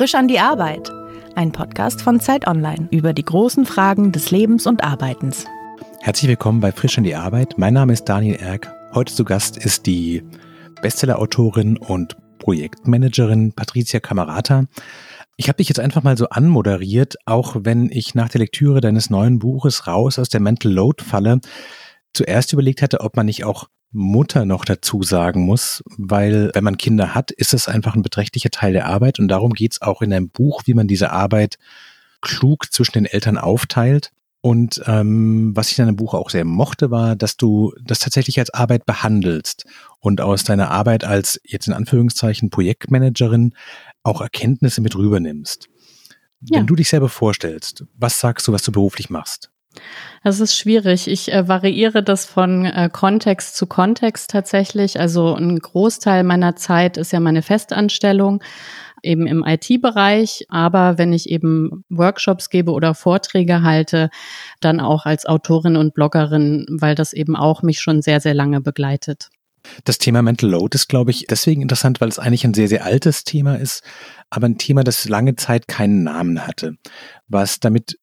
Frisch an die Arbeit. Ein Podcast von Zeit Online über die großen Fragen des Lebens und Arbeitens. Herzlich willkommen bei Frisch an die Arbeit. Mein Name ist Daniel Erck. Heute zu Gast ist die Bestsellerautorin und Projektmanagerin Patricia Camerata. Ich habe dich jetzt einfach mal so anmoderiert, auch wenn ich nach der Lektüre deines neuen Buches raus aus der Mental Load falle, zuerst überlegt hatte, ob man nicht auch Mutter noch dazu sagen muss, weil wenn man Kinder hat, ist es einfach ein beträchtlicher Teil der Arbeit und darum geht es auch in einem Buch, wie man diese Arbeit klug zwischen den Eltern aufteilt. Und ähm, was ich in deinem Buch auch sehr mochte, war, dass du das tatsächlich als Arbeit behandelst und aus deiner Arbeit als jetzt in Anführungszeichen Projektmanagerin auch Erkenntnisse mit rübernimmst. Ja. Wenn du dich selber vorstellst, was sagst du, was du beruflich machst? Das ist schwierig. Ich äh, variiere das von äh, Kontext zu Kontext tatsächlich. Also ein Großteil meiner Zeit ist ja meine Festanstellung eben im IT-Bereich, aber wenn ich eben Workshops gebe oder Vorträge halte, dann auch als Autorin und Bloggerin, weil das eben auch mich schon sehr, sehr lange begleitet. Das Thema Mental Load ist, glaube ich, deswegen interessant, weil es eigentlich ein sehr, sehr altes Thema ist, aber ein Thema, das lange Zeit keinen Namen hatte. Was damit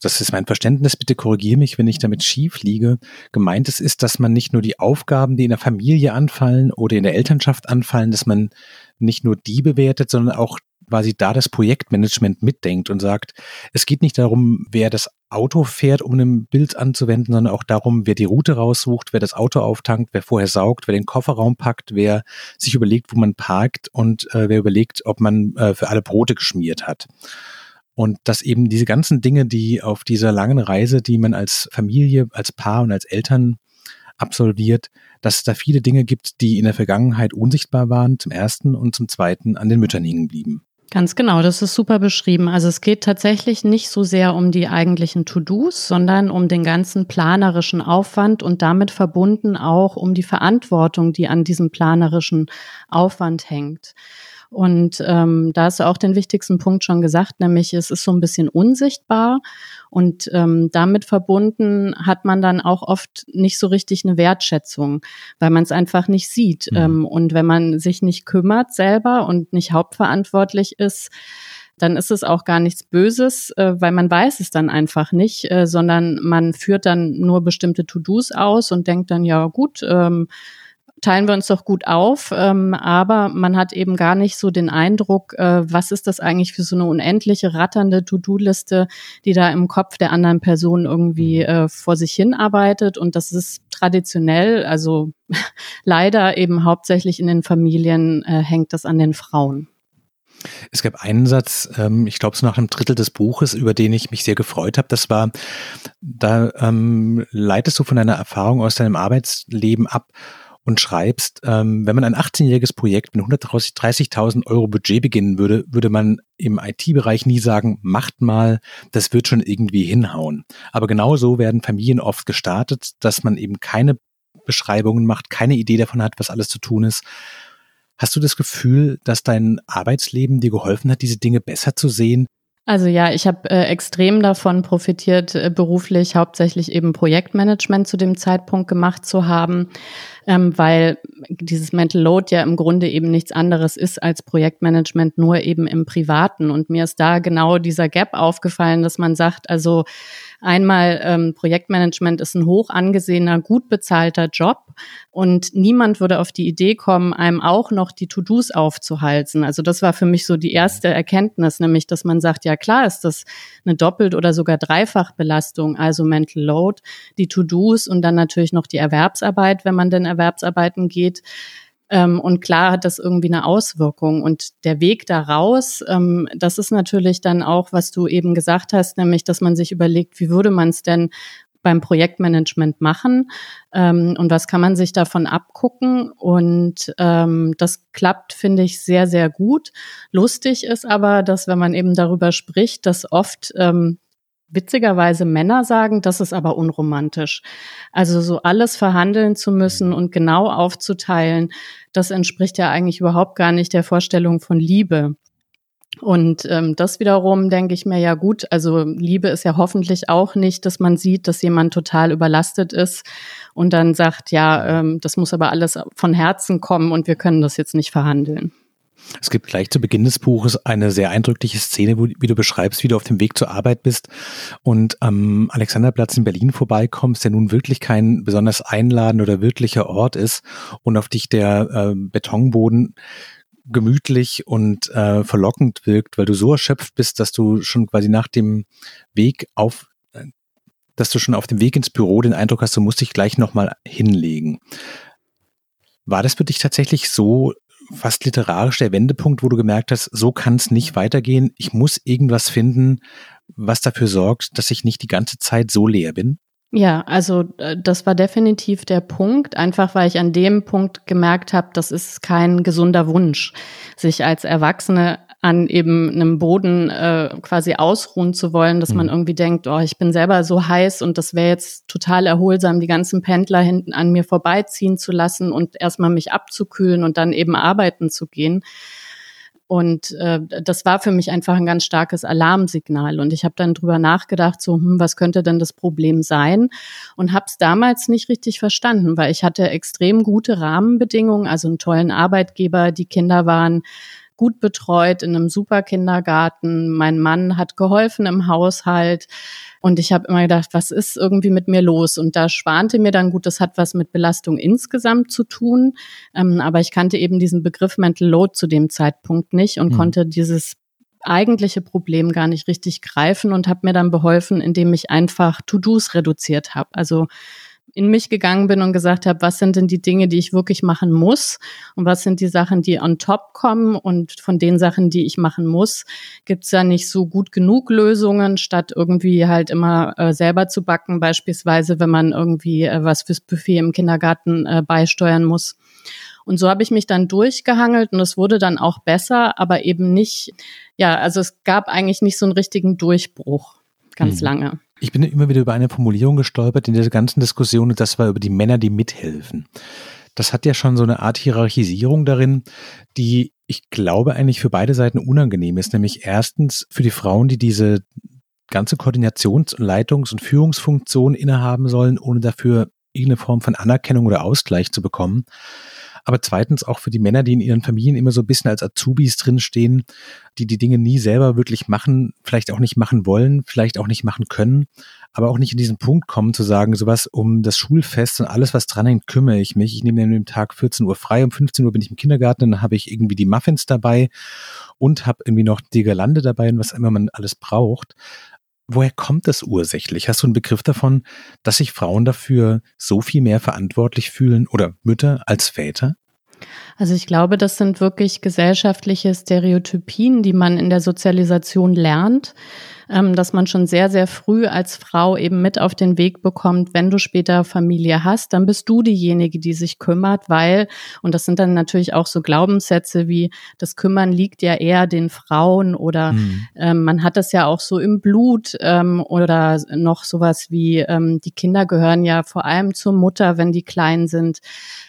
das ist mein Verständnis, bitte korrigiere mich, wenn ich damit schief liege. Gemeint ist, ist, dass man nicht nur die Aufgaben, die in der Familie anfallen oder in der Elternschaft anfallen, dass man nicht nur die bewertet, sondern auch quasi da das Projektmanagement mitdenkt und sagt, es geht nicht darum, wer das Auto fährt, um ein Bild anzuwenden, sondern auch darum, wer die Route raussucht, wer das Auto auftankt, wer vorher saugt, wer den Kofferraum packt, wer sich überlegt, wo man parkt und äh, wer überlegt, ob man äh, für alle Brote geschmiert hat. Und dass eben diese ganzen Dinge, die auf dieser langen Reise, die man als Familie, als Paar und als Eltern absolviert, dass es da viele Dinge gibt, die in der Vergangenheit unsichtbar waren, zum ersten und zum zweiten an den Müttern hängen blieben. Ganz genau, das ist super beschrieben. Also es geht tatsächlich nicht so sehr um die eigentlichen To-Dos, sondern um den ganzen planerischen Aufwand und damit verbunden auch um die Verantwortung, die an diesem planerischen Aufwand hängt. Und ähm, da hast du auch den wichtigsten Punkt schon gesagt, nämlich es ist so ein bisschen unsichtbar und ähm, damit verbunden hat man dann auch oft nicht so richtig eine Wertschätzung, weil man es einfach nicht sieht. Mhm. Ähm, und wenn man sich nicht kümmert selber und nicht hauptverantwortlich ist, dann ist es auch gar nichts Böses, äh, weil man weiß es dann einfach nicht, äh, sondern man führt dann nur bestimmte To-Dos aus und denkt dann, ja gut, ähm, teilen wir uns doch gut auf, ähm, aber man hat eben gar nicht so den Eindruck, äh, was ist das eigentlich für so eine unendliche ratternde To-Do-Liste, die da im Kopf der anderen Person irgendwie mhm. äh, vor sich hin arbeitet und das ist traditionell, also leider eben hauptsächlich in den Familien äh, hängt das an den Frauen. Es gab einen Satz, ähm, ich glaube, so nach einem Drittel des Buches, über den ich mich sehr gefreut habe. Das war, da ähm, leitest du von deiner Erfahrung aus deinem Arbeitsleben ab und schreibst, ähm, wenn man ein 18-jähriges Projekt mit 130.000 Euro Budget beginnen würde, würde man im IT-Bereich nie sagen, macht mal, das wird schon irgendwie hinhauen. Aber genau so werden Familien oft gestartet, dass man eben keine Beschreibungen macht, keine Idee davon hat, was alles zu tun ist. Hast du das Gefühl, dass dein Arbeitsleben dir geholfen hat, diese Dinge besser zu sehen? Also ja, ich habe äh, extrem davon profitiert, äh, beruflich hauptsächlich eben Projektmanagement zu dem Zeitpunkt gemacht zu haben ähm, weil dieses Mental Load ja im Grunde eben nichts anderes ist als Projektmanagement, nur eben im Privaten. Und mir ist da genau dieser Gap aufgefallen, dass man sagt, also einmal ähm, Projektmanagement ist ein hoch angesehener, gut bezahlter Job und niemand würde auf die Idee kommen, einem auch noch die To-Dos aufzuhalten. Also das war für mich so die erste Erkenntnis, nämlich, dass man sagt, ja klar ist das eine doppelt oder sogar Dreifachbelastung, also Mental Load, die To-Dos und dann natürlich noch die Erwerbsarbeit, wenn man denn Erwerbsarbeiten geht. Ähm, und klar hat das irgendwie eine Auswirkung. Und der Weg daraus, ähm, das ist natürlich dann auch, was du eben gesagt hast, nämlich, dass man sich überlegt, wie würde man es denn beim Projektmanagement machen ähm, und was kann man sich davon abgucken. Und ähm, das klappt, finde ich, sehr, sehr gut. Lustig ist aber, dass wenn man eben darüber spricht, dass oft ähm, witzigerweise Männer sagen, das ist aber unromantisch. Also so alles verhandeln zu müssen und genau aufzuteilen, das entspricht ja eigentlich überhaupt gar nicht der Vorstellung von Liebe. Und ähm, das wiederum denke ich mir ja gut, also Liebe ist ja hoffentlich auch nicht, dass man sieht, dass jemand total überlastet ist und dann sagt, ja, ähm, das muss aber alles von Herzen kommen und wir können das jetzt nicht verhandeln. Es gibt gleich zu Beginn des Buches eine sehr eindrückliche Szene, wo, wie du beschreibst, wie du auf dem Weg zur Arbeit bist und am Alexanderplatz in Berlin vorbeikommst, der nun wirklich kein besonders einladender oder wirklicher Ort ist und auf dich der äh, Betonboden gemütlich und äh, verlockend wirkt, weil du so erschöpft bist, dass du schon quasi nach dem Weg auf äh, dass du schon auf dem Weg ins Büro den Eindruck hast, du musst dich gleich nochmal hinlegen. War das für dich tatsächlich so fast literarisch der Wendepunkt, wo du gemerkt hast, so kann es nicht weitergehen. Ich muss irgendwas finden, was dafür sorgt, dass ich nicht die ganze Zeit so leer bin? Ja, also äh, das war definitiv der Punkt, einfach weil ich an dem Punkt gemerkt habe, das ist kein gesunder Wunsch, sich als Erwachsene an eben einem Boden äh, quasi ausruhen zu wollen, dass mhm. man irgendwie denkt, oh, ich bin selber so heiß und das wäre jetzt total erholsam, die ganzen Pendler hinten an mir vorbeiziehen zu lassen und erstmal mich abzukühlen und dann eben arbeiten zu gehen. Und äh, das war für mich einfach ein ganz starkes Alarmsignal. Und ich habe dann drüber nachgedacht, so, hm, was könnte denn das Problem sein? Und habe es damals nicht richtig verstanden, weil ich hatte extrem gute Rahmenbedingungen, also einen tollen Arbeitgeber, die Kinder waren gut betreut in einem super Kindergarten. Mein Mann hat geholfen im Haushalt. Und ich habe immer gedacht, was ist irgendwie mit mir los? Und da schwante mir dann gut, das hat was mit Belastung insgesamt zu tun. Ähm, aber ich kannte eben diesen Begriff Mental Load zu dem Zeitpunkt nicht und mhm. konnte dieses eigentliche Problem gar nicht richtig greifen und habe mir dann beholfen, indem ich einfach To-Dos reduziert habe. Also in mich gegangen bin und gesagt habe, was sind denn die Dinge, die ich wirklich machen muss und was sind die Sachen, die on top kommen und von den Sachen, die ich machen muss, gibt's ja nicht so gut genug Lösungen, statt irgendwie halt immer äh, selber zu backen, beispielsweise wenn man irgendwie äh, was fürs Buffet im Kindergarten äh, beisteuern muss. Und so habe ich mich dann durchgehangelt und es wurde dann auch besser, aber eben nicht, ja, also es gab eigentlich nicht so einen richtigen Durchbruch ganz hm. lange. Ich bin immer wieder über eine Formulierung gestolpert in dieser ganzen Diskussion und das war über die Männer, die mithelfen. Das hat ja schon so eine Art Hierarchisierung darin, die ich glaube eigentlich für beide Seiten unangenehm ist. Nämlich erstens für die Frauen, die diese ganze Koordinations-, Leitungs- und Führungsfunktion innehaben sollen, ohne dafür irgendeine Form von Anerkennung oder Ausgleich zu bekommen aber zweitens auch für die Männer, die in ihren Familien immer so ein bisschen als Azubis drinstehen, die die Dinge nie selber wirklich machen, vielleicht auch nicht machen wollen, vielleicht auch nicht machen können, aber auch nicht in diesen Punkt kommen zu sagen, sowas um das Schulfest und alles, was dran hängt, kümmere ich mich. Ich nehme dem Tag 14 Uhr frei, um 15 Uhr bin ich im Kindergarten, dann habe ich irgendwie die Muffins dabei und habe irgendwie noch die Girlande dabei und was immer man alles braucht. Woher kommt das ursächlich? Hast du einen Begriff davon, dass sich Frauen dafür so viel mehr verantwortlich fühlen oder Mütter als Väter? Also ich glaube, das sind wirklich gesellschaftliche Stereotypien, die man in der Sozialisation lernt ähm, dass man schon sehr, sehr früh als Frau eben mit auf den Weg bekommt, wenn du später Familie hast, dann bist du diejenige, die sich kümmert, weil, und das sind dann natürlich auch so Glaubenssätze wie, das Kümmern liegt ja eher den Frauen oder mhm. ähm, man hat das ja auch so im Blut ähm, oder noch sowas wie, ähm, die Kinder gehören ja vor allem zur Mutter, wenn die klein sind.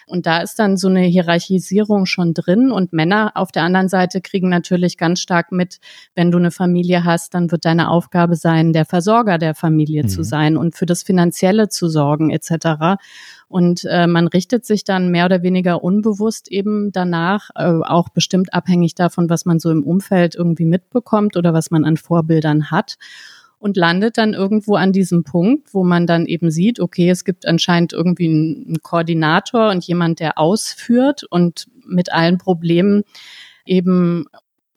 Und da ist dann so eine Hierarchisierung schon drin. Und Männer auf der anderen Seite kriegen natürlich ganz stark mit, wenn du eine Familie hast, dann wird deine Aufgabe sein, der Versorger der Familie mhm. zu sein und für das Finanzielle zu sorgen etc. Und äh, man richtet sich dann mehr oder weniger unbewusst eben danach, äh, auch bestimmt abhängig davon, was man so im Umfeld irgendwie mitbekommt oder was man an Vorbildern hat und landet dann irgendwo an diesem Punkt, wo man dann eben sieht, okay, es gibt anscheinend irgendwie einen Koordinator und jemand, der ausführt und mit allen Problemen eben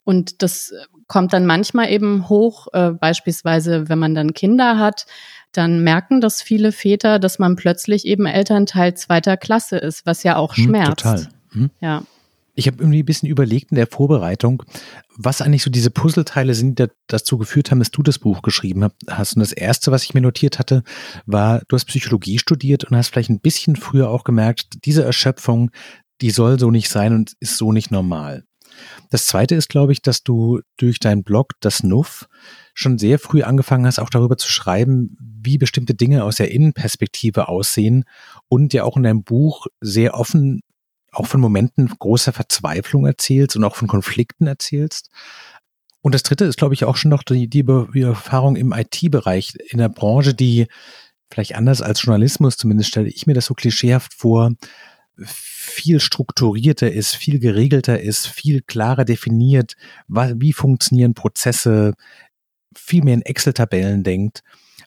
und das kommt dann manchmal eben hoch, äh, beispielsweise wenn man dann Kinder hat, dann merken das viele Väter, dass man plötzlich eben Elternteil zweiter Klasse ist, was ja auch hm, schmerzt. Total. Hm? Ja. Ich habe irgendwie ein bisschen überlegt in der Vorbereitung, was eigentlich so diese Puzzleteile sind, die dazu geführt haben, dass du das Buch geschrieben hast. Und das erste, was ich mir notiert hatte, war, du hast Psychologie studiert und hast vielleicht ein bisschen früher auch gemerkt, diese Erschöpfung, die soll so nicht sein und ist so nicht normal. Das zweite ist, glaube ich, dass du durch deinen Blog, das Nuff, schon sehr früh angefangen hast, auch darüber zu schreiben, wie bestimmte Dinge aus der Innenperspektive aussehen und ja auch in deinem Buch sehr offen auch von Momenten großer Verzweiflung erzählst und auch von Konflikten erzählst. Und das dritte ist, glaube ich, auch schon noch die, die, die Erfahrung im IT-Bereich, in der Branche, die vielleicht anders als Journalismus, zumindest stelle ich mir das so klischeehaft vor, viel strukturierter ist, viel geregelter ist, viel klarer definiert, wie funktionieren Prozesse, viel mehr in Excel-Tabellen denkt,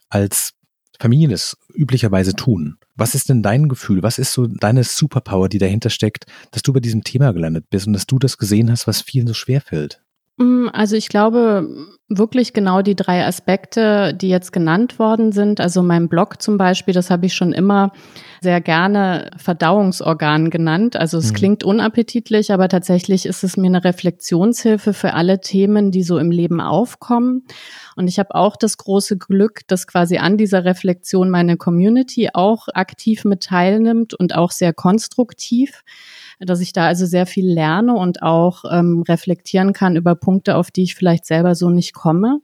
als Familien es üblicherweise tun. Was ist denn dein Gefühl? Was ist so deine Superpower, die dahinter steckt, dass du bei diesem Thema gelandet bist und dass du das gesehen hast, was vielen so schwer fällt? Mm, also ich glaube wirklich genau die drei Aspekte, die jetzt genannt worden sind. Also mein Blog zum Beispiel, das habe ich schon immer sehr gerne Verdauungsorgan genannt. Also es mhm. klingt unappetitlich, aber tatsächlich ist es mir eine Reflexionshilfe für alle Themen, die so im Leben aufkommen. Und ich habe auch das große Glück, dass quasi an dieser Reflexion meine Community auch aktiv mit teilnimmt und auch sehr konstruktiv dass ich da also sehr viel lerne und auch ähm, reflektieren kann über Punkte, auf die ich vielleicht selber so nicht komme.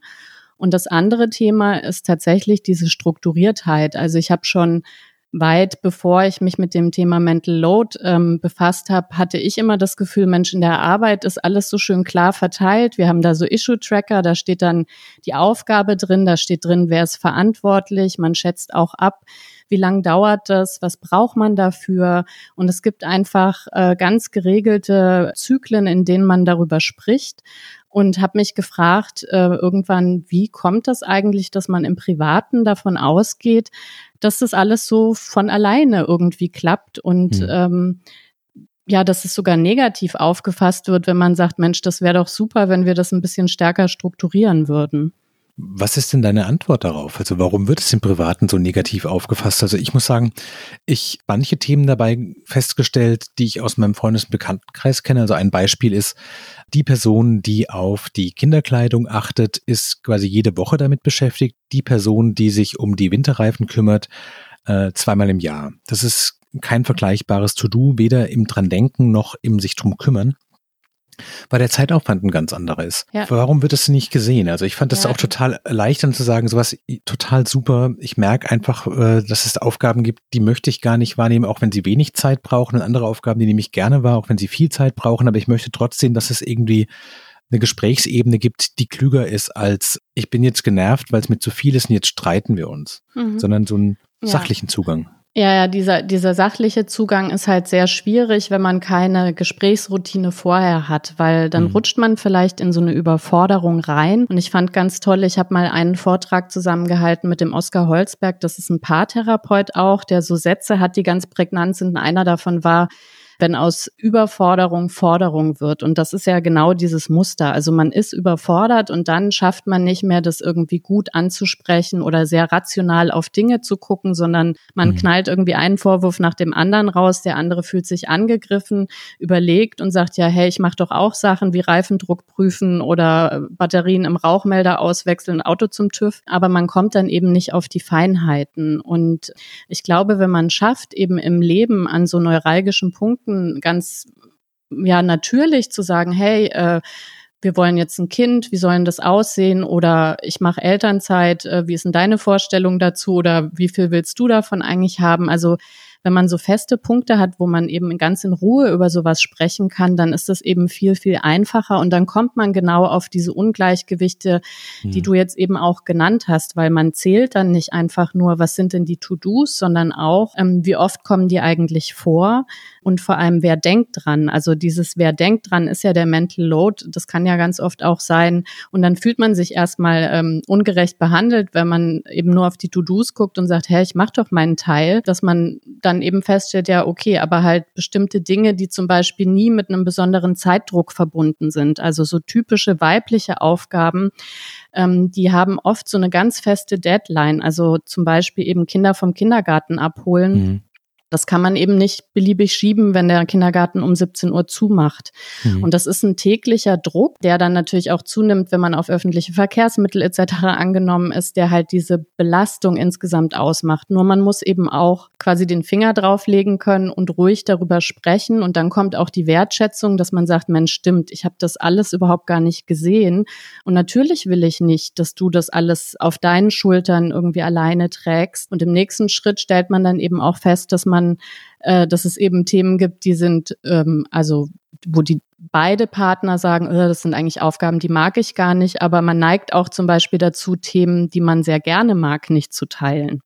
Und das andere Thema ist tatsächlich diese Strukturiertheit. Also ich habe schon weit bevor ich mich mit dem Thema Mental Load ähm, befasst habe, hatte ich immer das Gefühl, Mensch, in der Arbeit ist alles so schön klar verteilt. Wir haben da so Issue-Tracker, da steht dann die Aufgabe drin, da steht drin, wer ist verantwortlich, man schätzt auch ab, wie lang dauert das, was braucht man dafür. Und es gibt einfach äh, ganz geregelte Zyklen, in denen man darüber spricht und habe mich gefragt äh, irgendwann, wie kommt das eigentlich, dass man im Privaten davon ausgeht, dass das alles so von alleine irgendwie klappt und mhm. ähm, ja, dass es sogar negativ aufgefasst wird, wenn man sagt, Mensch, das wäre doch super, wenn wir das ein bisschen stärker strukturieren würden. Was ist denn deine Antwort darauf? Also warum wird es im Privaten so negativ aufgefasst? Also ich muss sagen, ich manche Themen dabei festgestellt, die ich aus meinem Freundes- und Bekanntenkreis kenne. Also ein Beispiel ist, die Person, die auf die Kinderkleidung achtet, ist quasi jede Woche damit beschäftigt. Die Person, die sich um die Winterreifen kümmert, äh, zweimal im Jahr. Das ist kein vergleichbares To-Do, weder im dran denken noch im sich drum kümmern weil der Zeitaufwand ein ganz anderer ist. Ja. Warum wird das nicht gesehen? Also ich fand das ja. auch total erleichternd zu sagen, sowas total super. Ich merke einfach, äh, dass es Aufgaben gibt, die möchte ich gar nicht wahrnehmen, auch wenn sie wenig Zeit brauchen und andere Aufgaben, die nehme ich gerne wahr, auch wenn sie viel Zeit brauchen, aber ich möchte trotzdem, dass es irgendwie eine Gesprächsebene gibt, die klüger ist als ich bin jetzt genervt, weil es mir zu viel ist und jetzt streiten wir uns, mhm. sondern so einen sachlichen ja. Zugang. Ja, ja, dieser, dieser sachliche Zugang ist halt sehr schwierig, wenn man keine Gesprächsroutine vorher hat, weil dann mhm. rutscht man vielleicht in so eine Überforderung rein. Und ich fand ganz toll, ich habe mal einen Vortrag zusammengehalten mit dem Oskar Holzberg, das ist ein Paartherapeut auch, der so Sätze hat, die ganz prägnant sind. Einer davon war, wenn aus Überforderung Forderung wird. Und das ist ja genau dieses Muster. Also man ist überfordert und dann schafft man nicht mehr, das irgendwie gut anzusprechen oder sehr rational auf Dinge zu gucken, sondern man mhm. knallt irgendwie einen Vorwurf nach dem anderen raus. Der andere fühlt sich angegriffen, überlegt und sagt, ja, hey, ich mache doch auch Sachen wie Reifendruck prüfen oder Batterien im Rauchmelder auswechseln, Auto zum TÜV. Aber man kommt dann eben nicht auf die Feinheiten. Und ich glaube, wenn man schafft, eben im Leben an so neuralgischen Punkten Punkten ganz ja natürlich zu sagen, hey, äh, wir wollen jetzt ein Kind, wie sollen das aussehen? Oder ich mache Elternzeit, äh, wie ist denn deine Vorstellung dazu? Oder wie viel willst du davon eigentlich haben? Also wenn man so feste Punkte hat, wo man eben ganz in Ruhe über sowas sprechen kann, dann ist das eben viel, viel einfacher und dann kommt man genau auf diese Ungleichgewichte, die mhm. du jetzt eben auch genannt hast, weil man zählt dann nicht einfach nur, was sind denn die To-Dos, sondern auch, ähm, wie oft kommen die eigentlich vor und vor allem, wer denkt dran. Also dieses Wer denkt dran ist ja der Mental Load. Das kann ja ganz oft auch sein. Und dann fühlt man sich erstmal ähm, ungerecht behandelt, wenn man eben nur auf die To-Dos guckt und sagt, hey, ich mach doch meinen Teil, dass man dann dann eben feststellt, ja, okay, aber halt bestimmte Dinge, die zum Beispiel nie mit einem besonderen Zeitdruck verbunden sind. Also so typische weibliche Aufgaben, ähm, die haben oft so eine ganz feste Deadline. Also zum Beispiel eben Kinder vom Kindergarten abholen. Mhm. Das kann man eben nicht beliebig schieben, wenn der Kindergarten um 17 Uhr zumacht. Mhm. Und das ist ein täglicher Druck, der dann natürlich auch zunimmt, wenn man auf öffentliche Verkehrsmittel etc. angenommen ist, der halt diese Belastung insgesamt ausmacht. Nur man muss eben auch quasi den Finger drauflegen können und ruhig darüber sprechen. Und dann kommt auch die Wertschätzung, dass man sagt, Mensch, stimmt, ich habe das alles überhaupt gar nicht gesehen. Und natürlich will ich nicht, dass du das alles auf deinen Schultern irgendwie alleine trägst. Und im nächsten Schritt stellt man dann eben auch fest, dass man äh, dass es eben Themen gibt, die sind, ähm, also wo die beide Partner sagen, oh, das sind eigentlich Aufgaben, die mag ich gar nicht, aber man neigt auch zum Beispiel dazu, Themen, die man sehr gerne mag, nicht zu teilen.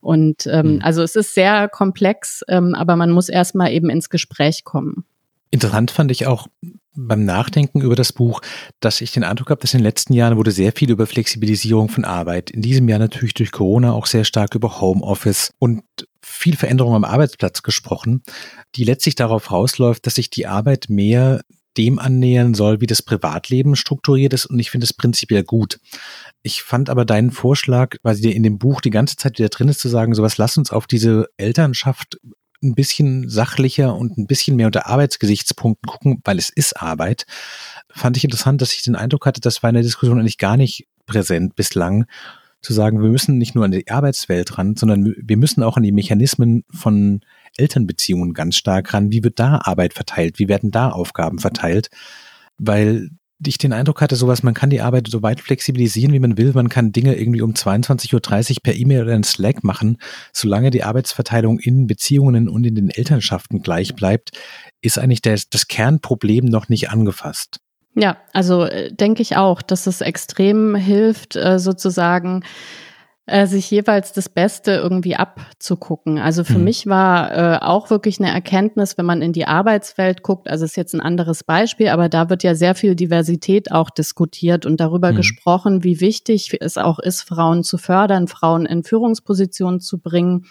Und ähm, mhm. also es ist sehr komplex, ähm, aber man muss erstmal eben ins Gespräch kommen. Interessant fand ich auch beim Nachdenken über das Buch, dass ich den Eindruck habe, dass in den letzten Jahren wurde sehr viel über Flexibilisierung von Arbeit. In diesem Jahr natürlich durch Corona auch sehr stark über Homeoffice und viel Veränderung am Arbeitsplatz gesprochen, die letztlich darauf rausläuft, dass sich die Arbeit mehr dem annähern soll, wie das Privatleben strukturiert ist. Und ich finde es prinzipiell gut. Ich fand aber deinen Vorschlag, weil sie dir in dem Buch die ganze Zeit wieder drin ist, zu sagen, sowas, lass uns auf diese Elternschaft ein bisschen sachlicher und ein bisschen mehr unter Arbeitsgesichtspunkten gucken, weil es ist Arbeit. Fand ich interessant, dass ich den Eindruck hatte, das war in der Diskussion eigentlich gar nicht präsent bislang, zu sagen, wir müssen nicht nur an die Arbeitswelt ran, sondern wir müssen auch an die Mechanismen von Elternbeziehungen ganz stark ran. Wie wird da Arbeit verteilt? Wie werden da Aufgaben verteilt? Weil ich den Eindruck hatte, sowas, man kann die Arbeit so weit flexibilisieren, wie man will. Man kann Dinge irgendwie um 22.30 Uhr per E-Mail oder in Slack machen. Solange die Arbeitsverteilung in Beziehungen und in den Elternschaften gleich bleibt, ist eigentlich das, das Kernproblem noch nicht angefasst. Ja, also äh, denke ich auch, dass es extrem hilft, äh, sozusagen äh, sich jeweils das Beste irgendwie abzugucken. Also für mhm. mich war äh, auch wirklich eine Erkenntnis, wenn man in die Arbeitswelt guckt, also ist jetzt ein anderes Beispiel, aber da wird ja sehr viel Diversität auch diskutiert und darüber mhm. gesprochen, wie wichtig es auch ist, Frauen zu fördern, Frauen in Führungspositionen zu bringen.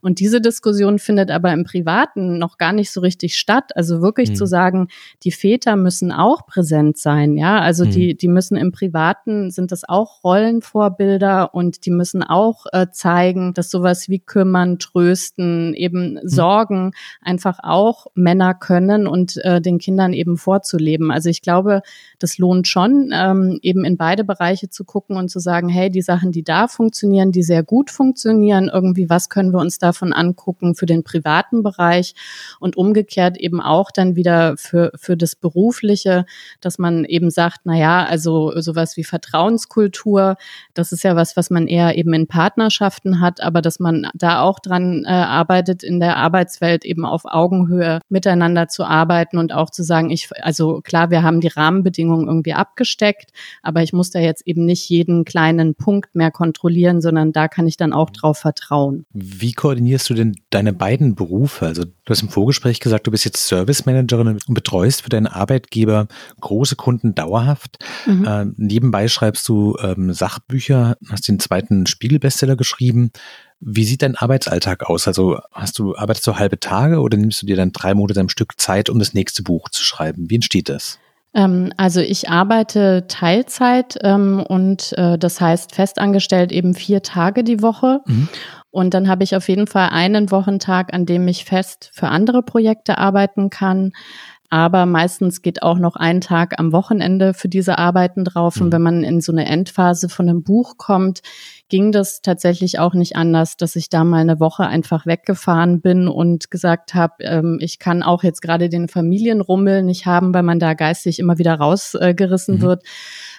Und diese Diskussion findet aber im Privaten noch gar nicht so richtig statt. Also wirklich mhm. zu sagen, die Väter müssen auch präsent sein, ja, also die, mhm. die müssen im Privaten, sind das auch Rollenvorbilder und die müssen müssen auch äh, zeigen, dass sowas wie kümmern, trösten, eben mhm. sorgen einfach auch Männer können und äh, den Kindern eben vorzuleben. Also ich glaube, das lohnt schon, ähm, eben in beide Bereiche zu gucken und zu sagen, hey, die Sachen, die da funktionieren, die sehr gut funktionieren, irgendwie, was können wir uns davon angucken für den privaten Bereich und umgekehrt eben auch dann wieder für, für das Berufliche, dass man eben sagt, na ja, also sowas wie Vertrauenskultur, das ist ja was, was man eher eben in Partnerschaften hat, aber dass man da auch dran äh, arbeitet, in der Arbeitswelt eben auf Augenhöhe miteinander zu arbeiten und auch zu sagen, ich, also klar, wir haben die Rahmenbedingungen irgendwie abgesteckt, aber ich muss da jetzt eben nicht jeden kleinen Punkt mehr kontrollieren, sondern da kann ich dann auch drauf vertrauen. Wie koordinierst du denn deine beiden Berufe? Also du hast im Vorgespräch gesagt, du bist jetzt Service Managerin und betreust für deinen Arbeitgeber große Kunden dauerhaft. Mhm. Äh, nebenbei schreibst du ähm, Sachbücher, hast den zweiten Spiegelbestseller geschrieben. Wie sieht dein Arbeitsalltag aus? Also hast du, arbeitest du halbe Tage oder nimmst du dir dann drei Monate am Stück Zeit, um das nächste Buch zu schreiben? Wie entsteht das? Ähm, also ich arbeite Teilzeit ähm, und äh, das heißt festangestellt eben vier Tage die Woche. Mhm. Und dann habe ich auf jeden Fall einen Wochentag, an dem ich fest für andere Projekte arbeiten kann. Aber meistens geht auch noch ein Tag am Wochenende für diese Arbeiten drauf. Und mhm. wenn man in so eine Endphase von einem Buch kommt, ging das tatsächlich auch nicht anders, dass ich da mal eine Woche einfach weggefahren bin und gesagt habe, ähm, ich kann auch jetzt gerade den Familienrummel nicht haben, weil man da geistig immer wieder rausgerissen äh, mhm. wird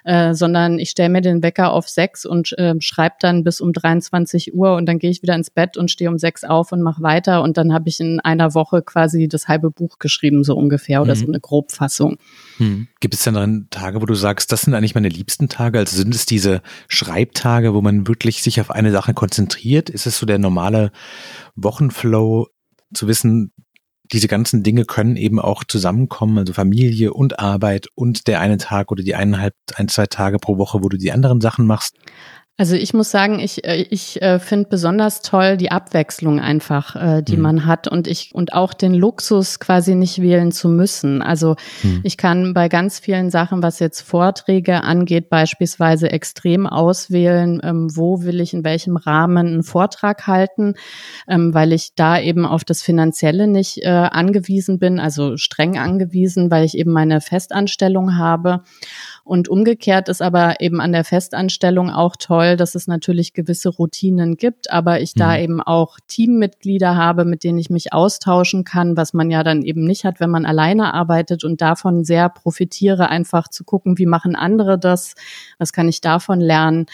äh, sondern ich stelle mir den Wecker auf sechs und äh, schreibe dann bis um 23 Uhr und dann gehe ich wieder ins Bett und stehe um sechs auf und mache weiter und dann habe ich in einer Woche quasi das halbe Buch geschrieben, so ungefähr, oder mhm. so eine Grobfassung. Mhm. Gibt es denn dann Tage, wo du sagst, das sind eigentlich meine liebsten Tage? Also sind es diese Schreibtage, wo man wirklich sich auf eine Sache konzentriert? Ist es so der normale Wochenflow, zu wissen, diese ganzen Dinge können eben auch zusammenkommen, also Familie und Arbeit und der eine Tag oder die eineinhalb, ein, zwei Tage pro Woche, wo du die anderen Sachen machst. Also ich muss sagen, ich, äh, ich äh, finde besonders toll die Abwechslung einfach, äh, die mhm. man hat und ich und auch den Luxus quasi nicht wählen zu müssen. Also mhm. ich kann bei ganz vielen Sachen, was jetzt Vorträge angeht, beispielsweise extrem auswählen, ähm, wo will ich in welchem Rahmen einen Vortrag halten, ähm, weil ich da eben auf das Finanzielle nicht äh, angewiesen bin, also streng angewiesen, weil ich eben meine Festanstellung habe. Und umgekehrt ist aber eben an der Festanstellung auch toll, dass es natürlich gewisse Routinen gibt, aber ich mhm. da eben auch Teammitglieder habe, mit denen ich mich austauschen kann, was man ja dann eben nicht hat, wenn man alleine arbeitet und davon sehr profitiere, einfach zu gucken, wie machen andere das, was kann ich davon lernen.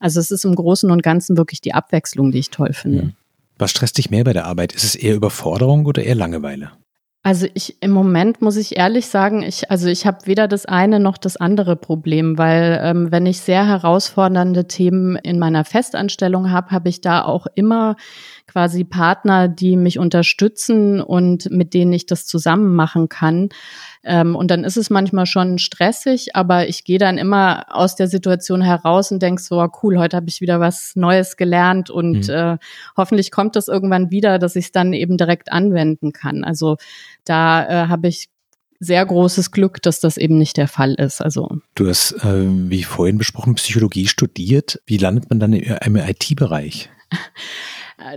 Also es ist im Großen und Ganzen wirklich die Abwechslung, die ich toll finde. Mhm. Was stresst dich mehr bei der Arbeit? Ist es eher Überforderung oder eher Langeweile? Also ich im Moment muss ich ehrlich sagen, ich also ich habe weder das eine noch das andere Problem, weil ähm, wenn ich sehr herausfordernde Themen in meiner Festanstellung habe, habe ich da auch immer quasi Partner, die mich unterstützen und mit denen ich das zusammen machen kann. Ähm, und dann ist es manchmal schon stressig, aber ich gehe dann immer aus der Situation heraus und denke so, oh, cool, heute habe ich wieder was Neues gelernt und mhm. äh, hoffentlich kommt das irgendwann wieder, dass ich es dann eben direkt anwenden kann. Also da äh, habe ich sehr großes Glück, dass das eben nicht der Fall ist. Also du hast, äh, wie vorhin besprochen, Psychologie studiert. Wie landet man dann im IT-Bereich?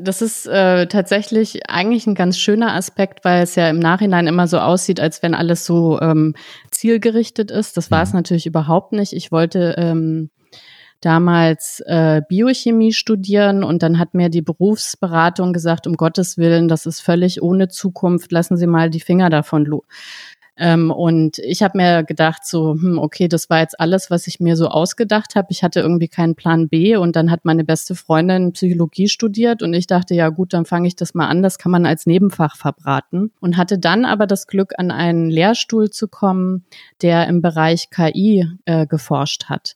Das ist äh, tatsächlich eigentlich ein ganz schöner Aspekt, weil es ja im Nachhinein immer so aussieht, als wenn alles so ähm, zielgerichtet ist. Das war es mhm. natürlich überhaupt nicht. Ich wollte ähm, damals äh, Biochemie studieren und dann hat mir die Berufsberatung gesagt, um Gottes Willen, das ist völlig ohne Zukunft, lassen Sie mal die Finger davon ähm, und ich habe mir gedacht, so, hm, okay, das war jetzt alles, was ich mir so ausgedacht habe. Ich hatte irgendwie keinen Plan B und dann hat meine beste Freundin Psychologie studiert und ich dachte, ja gut, dann fange ich das mal an, das kann man als Nebenfach verbraten. Und hatte dann aber das Glück, an einen Lehrstuhl zu kommen, der im Bereich KI äh, geforscht hat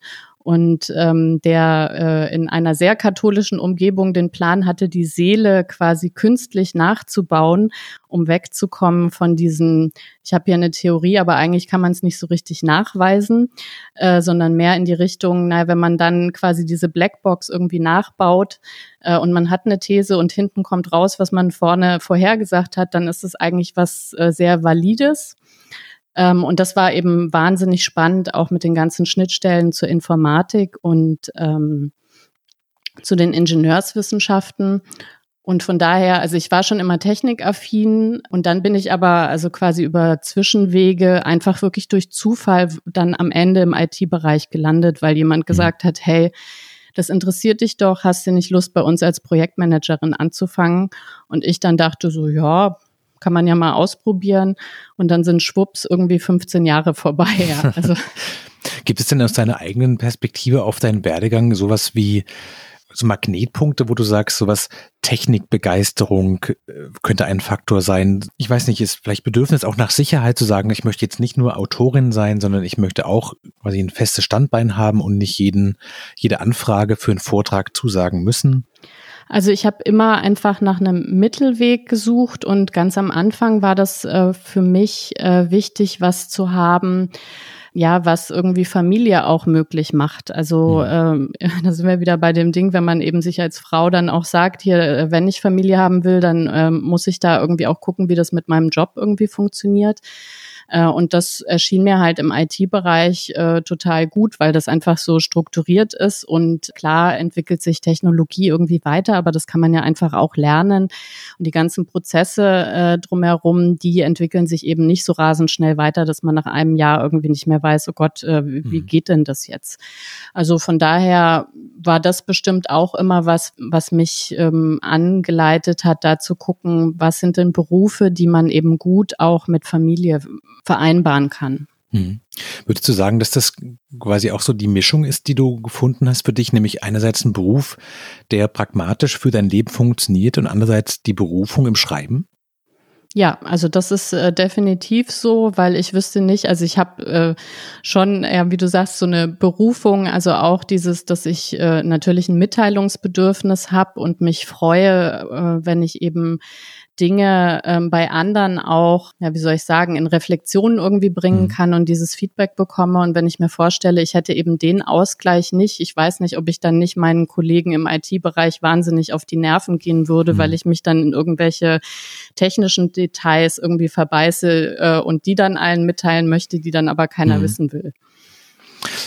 und ähm, der äh, in einer sehr katholischen Umgebung den Plan hatte, die Seele quasi künstlich nachzubauen, um wegzukommen von diesen, ich habe hier eine Theorie, aber eigentlich kann man es nicht so richtig nachweisen, äh, sondern mehr in die Richtung, naja, wenn man dann quasi diese Blackbox irgendwie nachbaut äh, und man hat eine These und hinten kommt raus, was man vorne vorhergesagt hat, dann ist es eigentlich was äh, sehr Valides. Ähm, und das war eben wahnsinnig spannend, auch mit den ganzen Schnittstellen zur Informatik und ähm, zu den Ingenieurswissenschaften. Und von daher, also ich war schon immer technikaffin und dann bin ich aber also quasi über Zwischenwege einfach wirklich durch Zufall dann am Ende im IT-Bereich gelandet, weil jemand mhm. gesagt hat, hey, das interessiert dich doch, hast du nicht Lust bei uns als Projektmanagerin anzufangen? Und ich dann dachte so, ja, kann man ja mal ausprobieren und dann sind schwupps irgendwie 15 Jahre vorbei. Ja. Also. Gibt es denn aus deiner eigenen Perspektive auf deinen Werdegang sowas wie so Magnetpunkte, wo du sagst, sowas Technikbegeisterung äh, könnte ein Faktor sein. Ich weiß nicht, ist vielleicht Bedürfnis auch nach Sicherheit zu sagen, ich möchte jetzt nicht nur Autorin sein, sondern ich möchte auch quasi ein festes Standbein haben und nicht jeden, jede Anfrage für einen Vortrag zusagen müssen. Also ich habe immer einfach nach einem Mittelweg gesucht und ganz am Anfang war das äh, für mich äh, wichtig, was zu haben, ja, was irgendwie Familie auch möglich macht. Also ähm, da sind wir wieder bei dem Ding, wenn man eben sich als Frau dann auch sagt, hier, äh, wenn ich Familie haben will, dann ähm, muss ich da irgendwie auch gucken, wie das mit meinem Job irgendwie funktioniert. Äh, und das erschien mir halt im IT-Bereich äh, total gut, weil das einfach so strukturiert ist und klar entwickelt sich Technologie irgendwie weiter, aber das kann man ja einfach auch lernen. Und die ganzen Prozesse äh, drumherum, die entwickeln sich eben nicht so rasend schnell weiter, dass man nach einem Jahr irgendwie nicht mehr weiß, oh Gott, wie mhm. geht denn das jetzt? Also von daher war das bestimmt auch immer was, was mich ähm, angeleitet hat, da zu gucken, was sind denn Berufe, die man eben gut auch mit Familie vereinbaren kann. Hm. Würdest du sagen, dass das quasi auch so die Mischung ist, die du gefunden hast für dich, nämlich einerseits ein Beruf, der pragmatisch für dein Leben funktioniert und andererseits die Berufung im Schreiben? Ja, also das ist äh, definitiv so, weil ich wüsste nicht, also ich habe äh, schon, ja, wie du sagst, so eine Berufung, also auch dieses, dass ich äh, natürlich ein Mitteilungsbedürfnis habe und mich freue, äh, wenn ich eben Dinge ähm, bei anderen auch, ja, wie soll ich sagen, in Reflexionen irgendwie bringen mhm. kann und dieses Feedback bekomme. Und wenn ich mir vorstelle, ich hätte eben den Ausgleich nicht, ich weiß nicht, ob ich dann nicht meinen Kollegen im IT-Bereich wahnsinnig auf die Nerven gehen würde, mhm. weil ich mich dann in irgendwelche technischen Details irgendwie verbeiße äh, und die dann allen mitteilen möchte, die dann aber keiner mhm. wissen will.